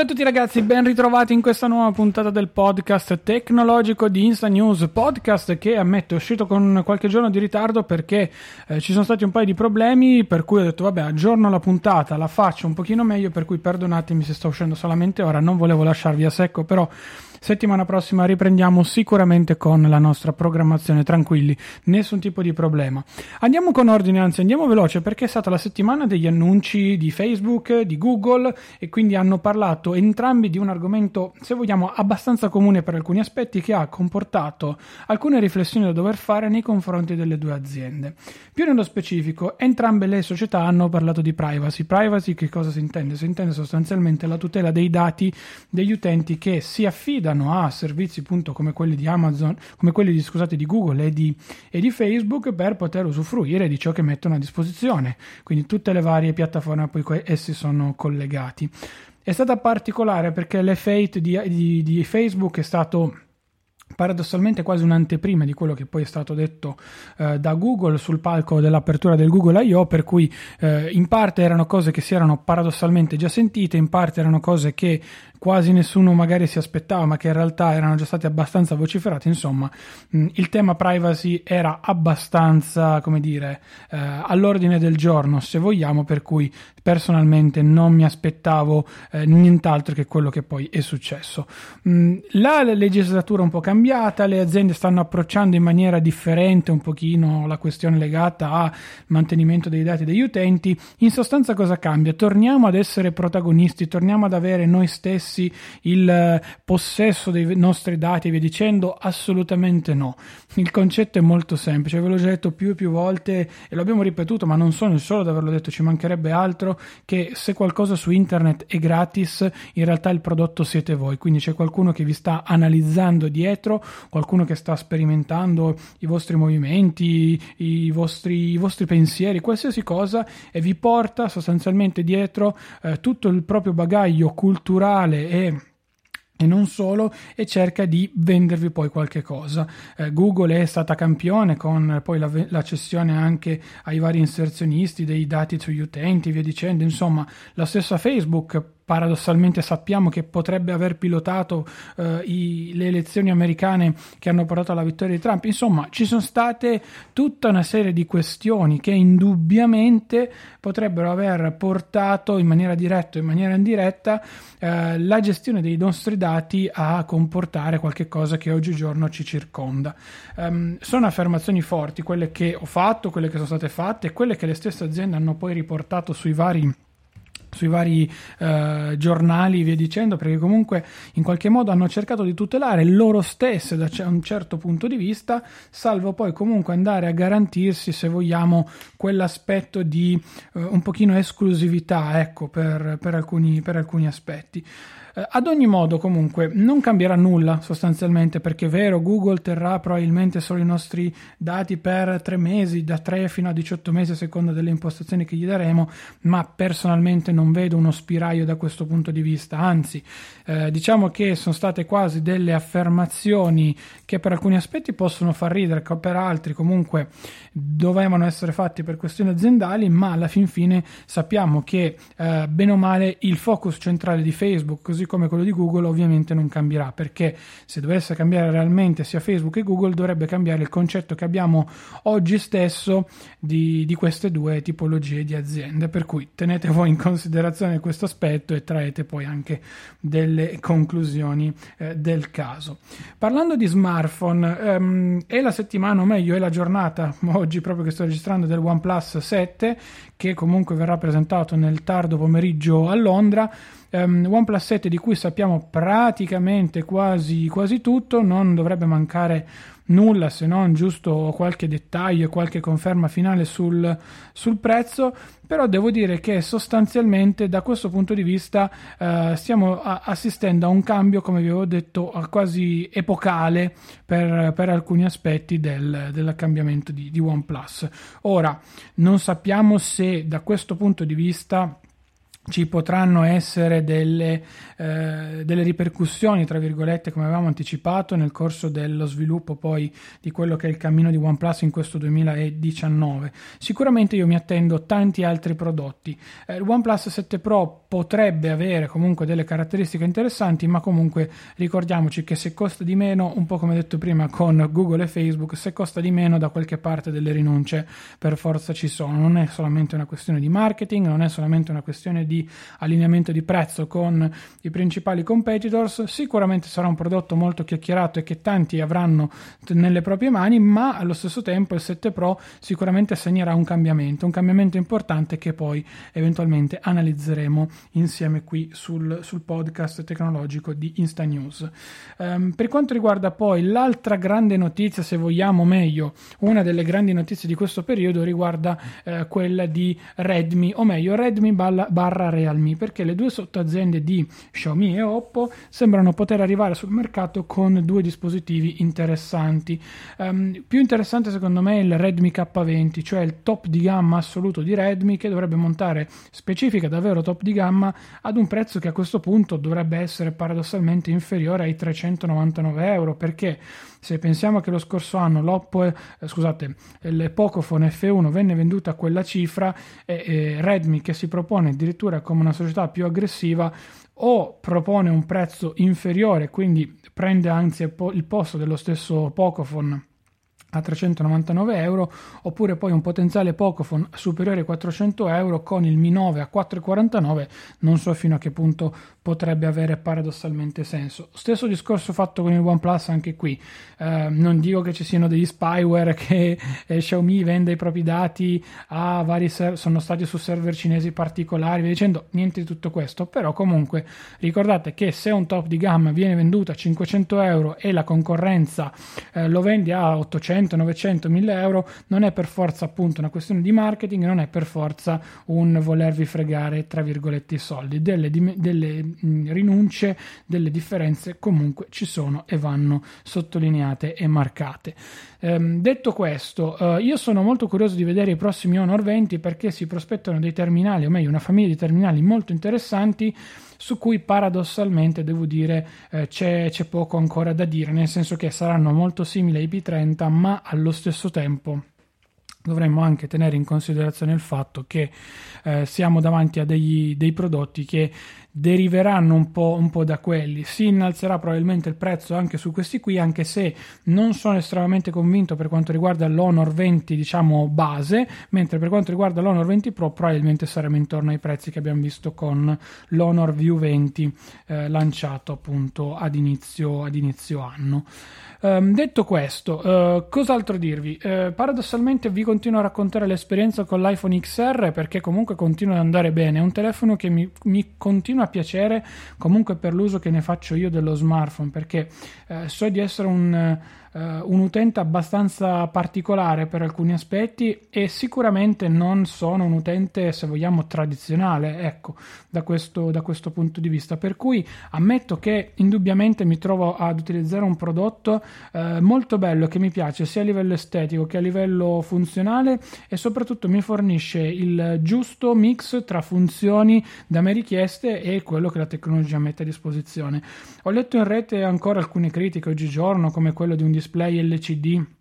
Salve a tutti ragazzi, ben ritrovati in questa nuova puntata del podcast tecnologico di Insta News, podcast che ammetto è uscito con qualche giorno di ritardo perché eh, ci sono stati un paio di problemi per cui ho detto vabbè aggiorno la puntata, la faccio un pochino meglio per cui perdonatemi se sta uscendo solamente ora, non volevo lasciarvi a secco però Settimana prossima riprendiamo sicuramente con la nostra programmazione, tranquilli, nessun tipo di problema. Andiamo con ordine, anzi andiamo veloce perché è stata la settimana degli annunci di Facebook, di Google e quindi hanno parlato entrambi di un argomento, se vogliamo, abbastanza comune per alcuni aspetti che ha comportato alcune riflessioni da dover fare nei confronti delle due aziende. Più nello specifico, entrambe le società hanno parlato di privacy. Privacy che cosa si intende? Si intende sostanzialmente la tutela dei dati degli utenti che si affidano a servizi appunto come quelli di Amazon, come quelli di, scusate, di Google e di, e di Facebook per poter usufruire di ciò che mettono a disposizione, quindi tutte le varie piattaforme a cui essi sono collegati. È stata particolare perché l'F8 di, di, di Facebook è stato paradossalmente quasi un'anteprima di quello che poi è stato detto eh, da Google sul palco dell'apertura del Google I.O., per cui eh, in parte erano cose che si erano paradossalmente già sentite, in parte erano cose che quasi nessuno magari si aspettava, ma che in realtà erano già state abbastanza vociferate. Insomma, mh, il tema privacy era abbastanza, come dire, eh, all'ordine del giorno, se vogliamo, per cui personalmente non mi aspettavo eh, nient'altro che quello che poi è successo. Mh, la legislatura è un po' cambiata, le aziende stanno approcciando in maniera differente un pochino la questione legata al mantenimento dei dati degli utenti. In sostanza cosa cambia? Torniamo ad essere protagonisti, torniamo ad avere noi stessi stessi il eh, possesso dei nostri dati e via dicendo? Assolutamente no. Il concetto è molto semplice, ve l'ho già detto più e più volte e l'abbiamo ripetuto, ma non sono il solo ad averlo detto, ci mancherebbe altro che se qualcosa su internet è gratis, in realtà il prodotto siete voi, quindi c'è qualcuno che vi sta analizzando dietro, qualcuno che sta sperimentando i vostri movimenti, i vostri, i vostri pensieri, qualsiasi cosa e vi porta sostanzialmente dietro eh, tutto il proprio bagaglio culturale e e non solo, e cerca di vendervi poi qualche cosa. Eh, Google è stata campione con poi la, la, cessione anche ai vari inserzionisti dei dati sugli utenti, via dicendo. Insomma, la stessa Facebook paradossalmente sappiamo che potrebbe aver pilotato eh, i, le elezioni americane che hanno portato alla vittoria di Trump. Insomma, ci sono state tutta una serie di questioni che indubbiamente potrebbero aver portato in maniera diretta o in maniera indiretta eh, la gestione dei nostri dati a comportare qualche cosa che oggigiorno ci circonda. Um, sono affermazioni forti, quelle che ho fatto, quelle che sono state fatte e quelle che le stesse aziende hanno poi riportato sui vari sui vari eh, giornali, via dicendo, perché comunque in qualche modo hanno cercato di tutelare loro stesse da un certo punto di vista, salvo poi comunque andare a garantirsi, se vogliamo, quell'aspetto di eh, un pochino esclusività, ecco, per, per, alcuni, per alcuni aspetti. Eh, ad ogni modo, comunque, non cambierà nulla sostanzialmente perché è vero, Google terrà probabilmente solo i nostri dati per tre mesi, da 3 fino a 18 mesi a seconda delle impostazioni che gli daremo, ma personalmente non vedo uno spiraglio da questo punto di vista. Anzi, eh, diciamo che sono state quasi delle affermazioni che per alcuni aspetti possono far ridere, per altri comunque dovevano essere fatti per questioni aziendali, ma alla fin fine sappiamo che eh, bene o male il focus centrale di Facebook, così come quello di Google, ovviamente non cambierà, perché se dovesse cambiare realmente sia Facebook che Google dovrebbe cambiare il concetto che abbiamo oggi stesso di, di queste due tipologie di aziende, per cui tenete voi in considerazione questo aspetto e traete poi anche delle le conclusioni eh, del caso. Parlando di smartphone, ehm, è la settimana, o meglio, è la giornata oggi proprio che sto registrando del OnePlus 7, che comunque verrà presentato nel tardo pomeriggio a Londra. Um, OnePlus 7 di cui sappiamo praticamente quasi, quasi tutto, non dovrebbe mancare nulla se non giusto qualche dettaglio qualche conferma finale sul, sul, prezzo, però devo dire che sostanzialmente da questo punto di vista eh, stiamo a, assistendo a un cambio, come vi avevo detto, quasi epocale per, per alcuni aspetti del, del cambiamento di, di OnePlus. Ora, non sappiamo se da questo punto di vista ci potranno essere delle, eh, delle, ripercussioni, tra virgolette, come avevamo anticipato nel corso dello sviluppo poi di quello che è il cammino di OnePlus in questo 2019. Sicuramente io mi attendo tanti altri prodotti. Eh, il OnePlus 7 Pro potrebbe avere comunque delle caratteristiche interessanti, ma comunque ricordiamoci che se costa di meno, un po' come detto prima con Google e Facebook, se costa di meno da qualche parte delle rinunce per forza ci sono. Non è solamente una questione di marketing, non è solamente una questione di allineamento di prezzo con i principali competitors, sicuramente sarà un prodotto molto chiacchierato e che tanti avranno nelle proprie mani, ma allo stesso tempo il 7 Pro sicuramente segnerà un cambiamento, un cambiamento importante che poi eventualmente analizzeremo insieme qui sul, sul podcast tecnologico di Insta News. Um, per quanto riguarda poi l'altra grande notizia, se vogliamo meglio, una delle grandi notizie di questo periodo riguarda uh, quella di Redmi, o meglio Redmi barra Realme perché le due sottoaziende di Xiaomi e Oppo sembrano poter arrivare sul mercato con due dispositivi interessanti. Um, più interessante secondo me è il Redmi K20, cioè il top di gamma assoluto di Redmi che dovrebbe montare specifica davvero top di gamma ad un prezzo che a questo punto dovrebbe essere paradossalmente inferiore ai 399 euro perché se pensiamo che lo scorso anno l'Oppo, eh, scusate, il Pocophone F1 venne venduto a quella cifra e, e Redmi che si propone addirittura come una società più aggressiva o propone un prezzo inferiore, quindi prende anzi il posto dello stesso Pocophone a 399 euro oppure poi un potenziale Pocophone superiore ai 400 euro con il Mi 9 a 449 non so fino a che punto potrebbe avere paradossalmente senso. Stesso discorso fatto con il OnePlus anche qui. Eh, non dico che ci siano degli spyware che eh, Xiaomi vende i propri dati a vari server sono stati su server cinesi particolari dicendo niente di tutto questo. Però comunque ricordate che se un top di gamma viene venduto a 500 euro e la concorrenza eh, lo vende a 800 800, 900, 1000 euro non è per forza appunto una questione di marketing, non è per forza un volervi fregare tra virgolette i soldi, delle, delle mh, rinunce, delle differenze comunque ci sono e vanno sottolineate e marcate. Ehm, detto questo, eh, io sono molto curioso di vedere i prossimi Honor 20 perché si prospettano dei terminali, o meglio una famiglia di terminali molto interessanti su cui paradossalmente devo dire eh, c'è, c'è poco ancora da dire, nel senso che saranno molto simili ai P30 ma allo stesso tempo dovremmo anche tenere in considerazione il fatto che eh, siamo davanti a degli, dei prodotti che deriveranno un po', un po', da quelli. Si innalzerà probabilmente il prezzo anche su questi qui, anche se non sono estremamente convinto per quanto riguarda l'Honor 20, diciamo base, mentre per quanto riguarda l'Honor 20 Pro probabilmente saremo intorno ai prezzi che abbiamo visto con l'Honor View 20 eh, lanciato appunto ad inizio, ad inizio anno. Um, detto questo, uh, cos'altro dirvi? Uh, paradossalmente vi continuo a raccontare l'esperienza con l'iPhone XR perché comunque continua ad andare bene. È un telefono che mi, mi continua a piacere comunque per l'uso che ne faccio io dello smartphone perché eh, so di essere un Uh, un utente abbastanza particolare per alcuni aspetti e sicuramente non sono un utente, se vogliamo, tradizionale, ecco, da questo, da questo punto di vista. Per cui ammetto che indubbiamente mi trovo ad utilizzare un prodotto uh, molto bello che mi piace sia a livello estetico che a livello funzionale e soprattutto mi fornisce il giusto mix tra funzioni da me richieste e quello che la tecnologia mette a disposizione. Ho letto in rete ancora alcune critiche oggigiorno come quello di un display LCD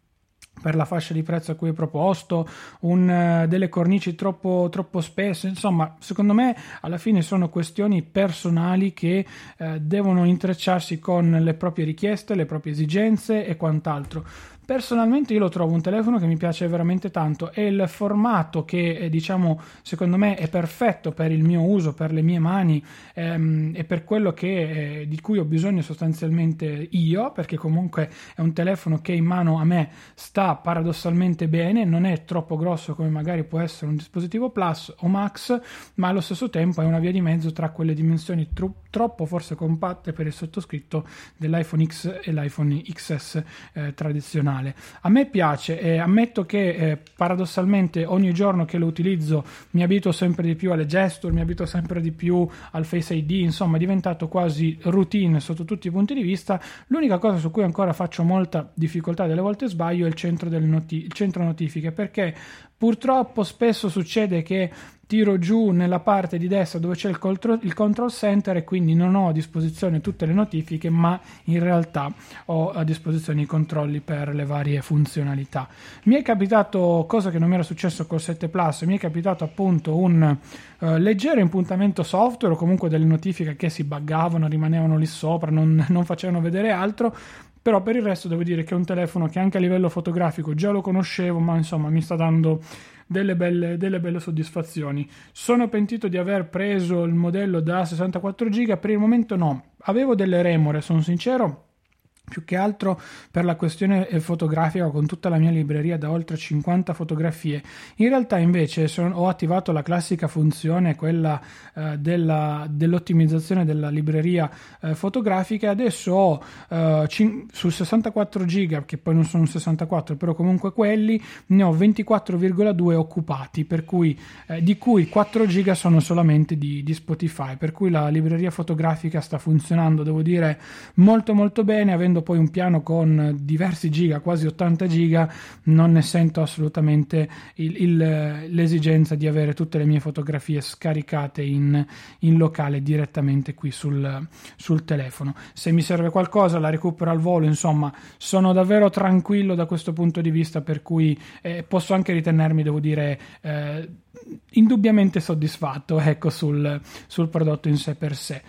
per la fascia di prezzo a cui è proposto, un, uh, delle cornici troppo, troppo spesse, insomma, secondo me alla fine sono questioni personali che uh, devono intrecciarsi con le proprie richieste, le proprie esigenze e quant'altro. Personalmente io lo trovo un telefono che mi piace veramente tanto. E il formato che eh, diciamo secondo me è perfetto per il mio uso, per le mie mani ehm, e per quello che, eh, di cui ho bisogno sostanzialmente io, perché comunque è un telefono che in mano a me sta paradossalmente bene, non è troppo grosso come magari può essere un dispositivo Plus o Max, ma allo stesso tempo è una via di mezzo tra quelle dimensioni tro- troppo forse compatte per il sottoscritto dell'iPhone X e l'iPhone XS eh, tradizionale funzionale. A me piace e ammetto che eh, paradossalmente ogni giorno che lo utilizzo mi abito sempre di più alle gesture, mi abito sempre di più al Face ID, insomma è diventato quasi routine sotto tutti i punti di vista. L'unica cosa su cui ancora faccio molta difficoltà, delle volte sbaglio, è il centro, noti- il centro notifiche perché purtroppo spesso succede che tiro giù nella parte di destra dove c'è il control, il control, center e quindi non ho a disposizione tutte le notifiche ma in realtà ho a disposizione i controlli per le varie funzionalità. Mi è capitato cosa che non mi era successo col 7 plus mi è capitato appunto un uh, leggero impuntamento software o comunque delle notifiche che si buggavano rimanevano lì sopra non, non facevano vedere altro però per il resto devo dire che è un telefono che anche a livello fotografico già lo conoscevo ma insomma mi sta dando delle belle, delle belle soddisfazioni. Sono pentito di aver preso il modello da 64 giga, per il momento no. Avevo delle remore, sono sincero, più che altro per la questione fotografica con tutta la mia libreria da oltre 50 fotografie. In realtà invece sono, ho attivato la classica funzione, quella eh, della, dell'ottimizzazione della libreria eh, fotografica adesso ho eh, cin- su 64 giga, che poi non sono 64, però comunque quelli, ne ho 24,2 occupati, cui, eh, di cui 4 giga sono solamente di, di Spotify, per cui la libreria fotografica sta funzionando, devo dire, molto molto bene, avendo avendo poi un piano con diversi giga, quasi 80 giga, non ne sento assolutamente il, il, l'esigenza di avere tutte le mie fotografie scaricate in, in locale direttamente qui sul, sul, telefono. Se mi serve qualcosa la recupero al volo, insomma, sono davvero tranquillo da questo punto di vista, per cui eh, posso anche ritenermi, devo dire, eh, indubbiamente soddisfatto ecco, sul, sul prodotto in sé per sé.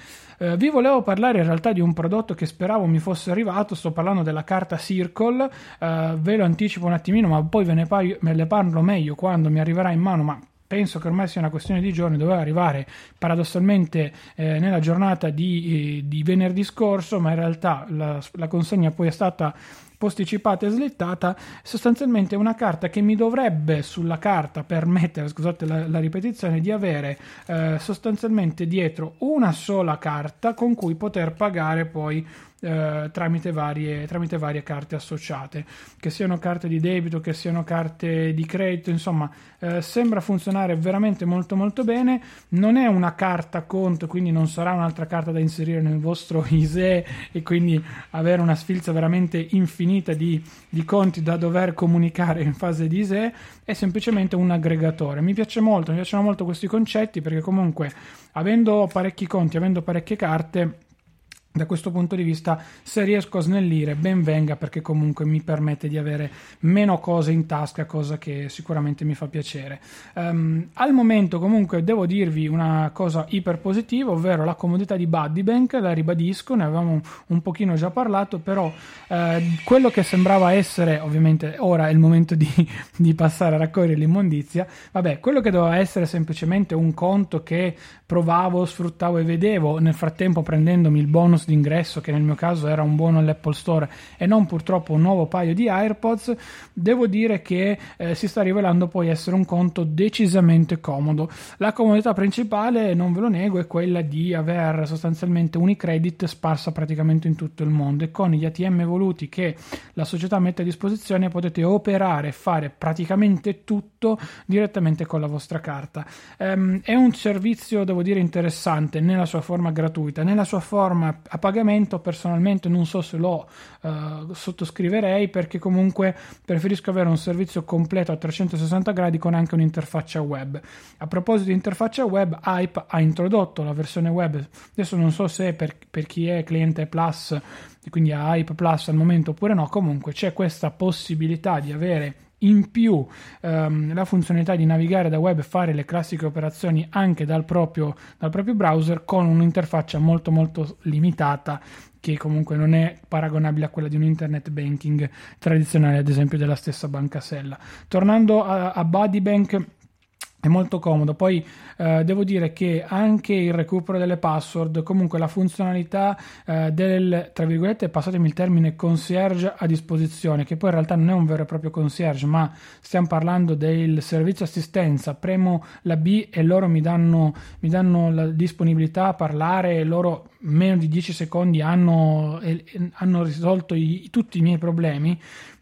Eh, vi volevo parlare in realtà di un prodotto che speravo mi fosse arrivato, sto parlando della carta Circle, eh, ve lo anticipo un attimino ma poi ve ne, me ne parlo meglio quando mi arriverà in mano, ma penso che ormai sia una questione di giorni, doveva arrivare paradossalmente eh, nella giornata di, eh, di, venerdì scorso, ma in realtà la, la consegna poi è stata posticipata e slittata, sostanzialmente una carta che mi dovrebbe sulla carta permettere, scusate la, la ripetizione, di avere eh, sostanzialmente dietro una sola carta con cui poter pagare poi eh, tramite, varie, tramite varie carte associate, che siano carte di debito, che siano carte di credito, insomma, eh, sembra funzionare veramente molto molto bene. Non è una carta conto, quindi non sarà un'altra carta da inserire nel vostro ISE e quindi avere una sfilza veramente infinita di, di conti da dover comunicare in fase di ISE, è semplicemente un aggregatore. Mi piace molto, mi piacciono molto questi concetti perché comunque avendo parecchi conti, avendo parecchie carte, da questo punto di vista se riesco a snellire ben venga perché comunque mi permette di avere meno cose in tasca cosa che sicuramente mi fa piacere. Um, al momento comunque devo dirvi una cosa iper positiva ovvero la comodità di Buddybank la ribadisco ne avevamo un, un pochino già parlato però eh, quello che sembrava essere ovviamente ora è il momento di, di passare a raccogliere l'immondizia vabbè quello che doveva essere semplicemente un conto che provavo sfruttavo e vedevo nel frattempo prendendomi il bonus bonus d'ingresso, che nel mio caso era un buono all'Apple Store e non purtroppo un nuovo paio di AirPods, devo dire che eh, si sta rivelando poi essere un conto decisamente comodo. La comodità principale, non ve lo nego, è quella di aver sostanzialmente Unicredit sparsa praticamente in tutto il mondo e con gli ATM evoluti che la società mette a disposizione potete operare e fare praticamente tutto direttamente con la vostra carta. Um, è un servizio, devo dire, interessante nella sua forma gratuita, nella sua forma a pagamento personalmente non so se lo uh, sottoscriverei perché comunque preferisco avere un servizio completo a 360 gradi con anche un'interfaccia web. A proposito di interfaccia web, Hype ha introdotto la versione web, adesso non so se per, per chi è cliente Plus, quindi ha Hype Plus al momento oppure no, comunque c'è questa possibilità di avere in più ehm, la funzionalità di navigare da web e fare le classiche operazioni anche dal proprio, dal proprio browser con un'interfaccia molto molto limitata che comunque non è paragonabile a quella di un internet banking tradizionale ad esempio della stessa banca Sella tornando a, a Buddybank è molto comodo. Poi eh, devo dire che anche il recupero delle password, comunque la funzionalità eh, del, tra virgolette, passatemi il termine concierge a disposizione, che poi in realtà non è un vero e proprio concierge, ma stiamo parlando del servizio assistenza. Premo la B e loro mi danno, mi danno la disponibilità a parlare e loro meno di 10 secondi hanno, hanno risolto i, tutti i miei problemi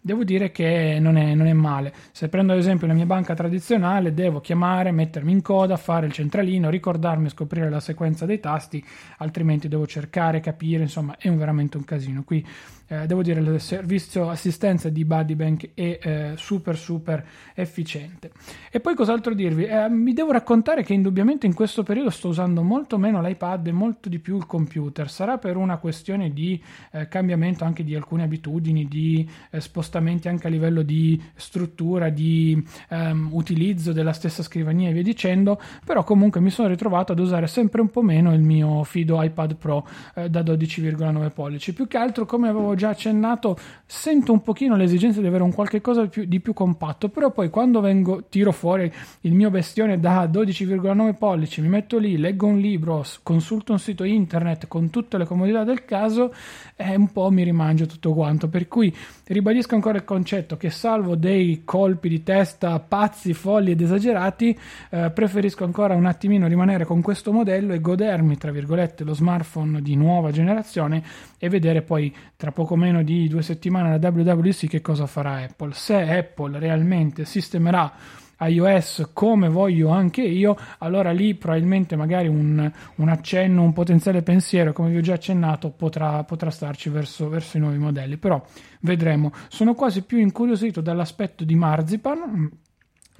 devo dire che non è, non è, male. Se prendo ad esempio la mia banca tradizionale, devo chiamare, mettermi in coda, fare il centralino, ricordarmi, scoprire la sequenza dei tasti, altrimenti devo cercare, capire, insomma, è un, veramente un casino. Qui eh, devo dire il servizio assistenza di Buddybank è eh, super super efficiente. E poi cos'altro dirvi? Eh, mi devo raccontare che indubbiamente in questo periodo sto usando molto meno l'iPad e molto di più il computer. Sarà per una questione di eh, cambiamento anche di alcune abitudini di eh, spostamenti anche a livello di struttura di ehm, utilizzo della stessa scrivania e via dicendo però comunque mi sono ritrovato ad usare sempre un po' meno il mio fido iPad Pro eh, da 12,9 pollici. Più che altro come avevo già accennato, sento un pochino l'esigenza di avere un qualche cosa di più, di più compatto, però poi quando vengo, tiro fuori il mio bestione da 12,9 pollici, mi metto lì, leggo un libro, consulto un sito internet con tutte le comodità del caso e un po' mi rimangio tutto quanto, per cui ribadisco ancora il concetto che salvo dei colpi di testa pazzi, folli ed esagerati, eh, preferisco ancora un attimino rimanere con questo modello e godermi, tra virgolette, lo smartphone di nuova generazione e vedere poi tra poco meno di due settimane alla WWC che cosa farà Apple. Se Apple realmente sistemerà iOS come voglio anche io, allora lì probabilmente magari un, un accenno, un potenziale pensiero, come vi ho già accennato, potrà, potrà starci verso, verso, i nuovi modelli. Però vedremo. Sono quasi più incuriosito dall'aspetto di Marzipan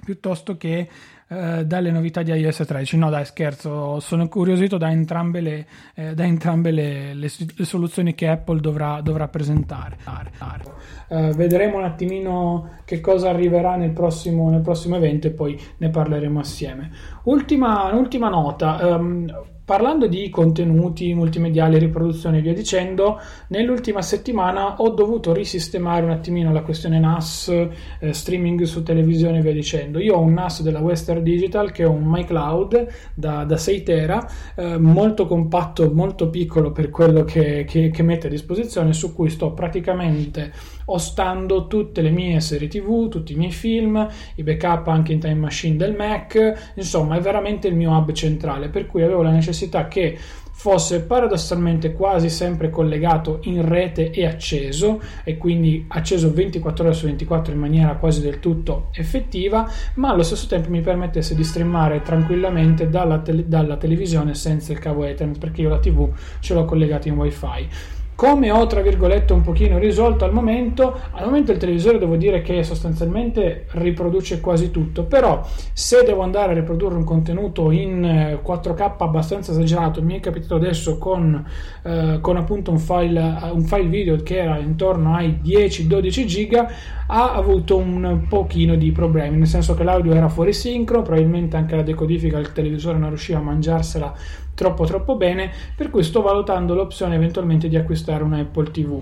piuttosto che eh, dalle novità di iOS 13. No, dai, scherzo, sono incuriosito da entrambe le, eh, da entrambe le, le, le, soluzioni che Apple dovrà, dovrà presentare. Uh, vedremo un attimino che cosa arriverà nel prossimo, nel prossimo evento e poi ne parleremo assieme. Ultima, ultima nota. Um, Parlando di contenuti multimediali, riproduzione e via dicendo, nell'ultima settimana ho dovuto risistemare un attimino la questione NAS, eh, streaming su televisione e via dicendo. Io ho un NAS della Western Digital che è un MyCloud da, da 6 tera, eh, molto compatto, molto piccolo per quello che, che, che mette a disposizione, su cui sto praticamente ostando tutte le mie serie tv, tutti i miei film, i backup anche in Time Machine del Mac, insomma è veramente il mio hub centrale, per cui avevo la necessità che fosse paradossalmente quasi sempre collegato in rete e acceso e quindi acceso 24 ore su 24 in maniera quasi del tutto effettiva ma allo stesso tempo mi permettesse di streamare tranquillamente dalla, tele- dalla televisione senza il cavo Ethernet perché io la tv ce l'ho collegata in wifi come ho tra virgolette un pochino risolto al momento. Al momento il televisore devo dire che sostanzialmente riproduce quasi tutto però se devo andare a riprodurre un contenuto in 4k eh, abbastanza esagerato mi è capitato adesso con, eh, con appunto un file, un file video che era intorno ai 10-12 giga ha avuto un pochino di problemi nel senso che l'audio era fuori sincro probabilmente anche la decodifica del televisore non riusciva a mangiarsela troppo troppo bene, per cui sto valutando l'opzione eventualmente di acquistare un Apple TV.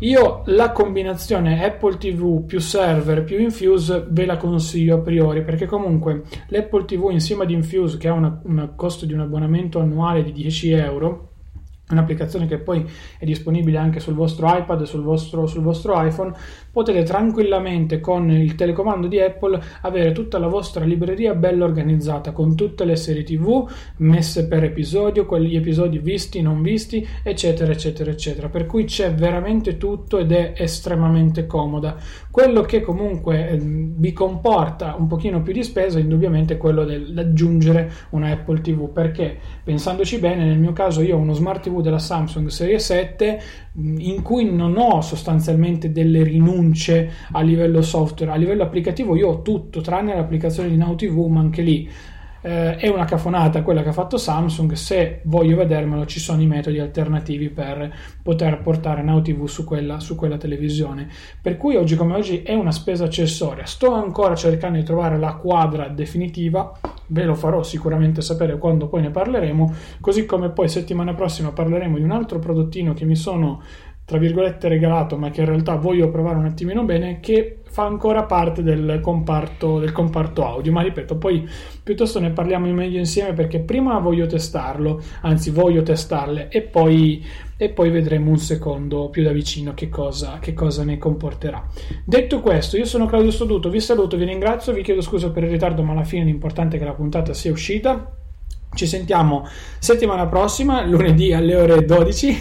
Io la combinazione Apple TV più server più Infuse ve la consiglio a priori perché comunque l'Apple TV insieme ad Infuse che ha una, un costo di un abbonamento annuale di 10 euro un'applicazione che poi è disponibile anche sul vostro iPad, sul vostro, sul vostro iPhone, potete tranquillamente con il telecomando di Apple avere tutta la vostra libreria bella organizzata con tutte le serie TV messe per episodio, quegli episodi visti, non visti, eccetera, eccetera, eccetera. Per cui c'è veramente tutto ed è estremamente comoda. Quello che comunque eh, vi comporta un pochino più di spesa, indubbiamente, è quello dell'aggiungere una Apple TV, perché pensandoci bene, nel mio caso io ho uno smart Della Samsung Serie 7 in cui non ho sostanzialmente delle rinunce a livello software, a livello applicativo io ho tutto tranne l'applicazione di Now TV, ma anche lì eh, è una cafonata quella che ha fatto Samsung. Se voglio vedermelo, ci sono i metodi alternativi per poter portare Now TV su quella, su quella televisione. Per cui oggi come oggi è una spesa accessoria. Sto ancora cercando di trovare la quadra definitiva. Ve lo farò sicuramente sapere quando poi ne parleremo. Così come poi settimana prossima parleremo di un altro prodottino che mi sono tra virgolette regalato, ma che in realtà voglio provare un attimino bene, che fa ancora parte del comparto, del comparto audio. Ma ripeto, poi piuttosto ne parliamo meglio insieme perché prima voglio testarlo, anzi voglio testarle e poi, e poi vedremo un secondo più da vicino che cosa, che cosa ne comporterà. Detto questo, io sono Claudio Stoduto, vi saluto, vi ringrazio, vi chiedo scusa per il ritardo, ma alla fine l'importante è che la puntata sia uscita ci sentiamo settimana prossima, lunedì alle ore 12,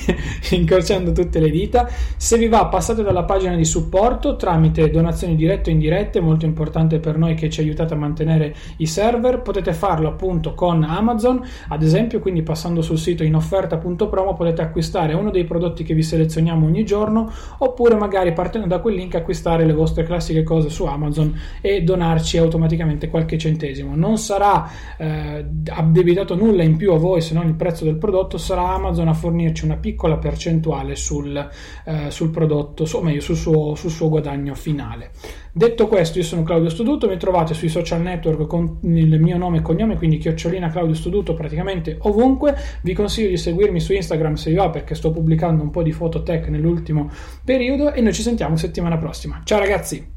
incrociando tutte le dita. Se vi va, passate dalla pagina di supporto tramite donazioni dirette o indirette, molto importante per noi che ci aiutate a mantenere i server. Potete farlo appunto con Amazon, ad esempio, quindi passando sul sito in offerta.promo potete acquistare uno dei prodotti che vi selezioniamo ogni giorno, oppure magari partendo da quel link acquistare le vostre classiche cose su Amazon e donarci automaticamente qualche centesimo. Non sarà eh, addebitato dato nulla in più a voi se non il prezzo del prodotto, sarà Amazon a fornirci una piccola percentuale sul, eh, sul prodotto, o meglio sul suo, sul suo guadagno finale. Detto questo, io sono Claudio Studuto, mi trovate sui social network con il mio nome e cognome, quindi chiocciolina Claudio Studuto praticamente ovunque. Vi consiglio di seguirmi su Instagram se vi va perché sto pubblicando un po' di foto tech nell'ultimo periodo e noi ci sentiamo settimana prossima. Ciao ragazzi!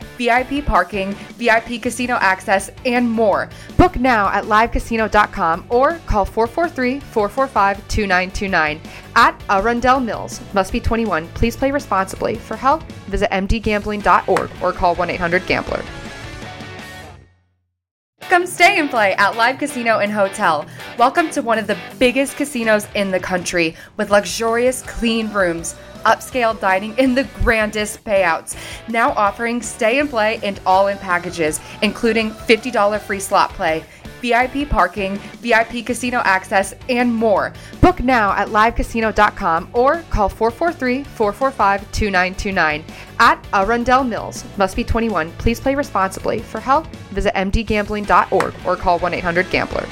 VIP parking, VIP casino access, and more. Book now at livecasino.com or call 443 445 2929 at Arundel Mills. Must be 21. Please play responsibly. For help, visit mdgambling.org or call 1 800 Gambler. Come stay and play at Live Casino and Hotel. Welcome to one of the biggest casinos in the country with luxurious, clean rooms upscale dining, and the grandest payouts. Now offering stay and play and all in packages, including $50 free slot play. VIP parking, VIP casino access, and more. Book now at livecasino.com or call 443 445 2929 at Arundel Mills. Must be 21. Please play responsibly. For help, visit mdgambling.org or call 1 800 Gambler.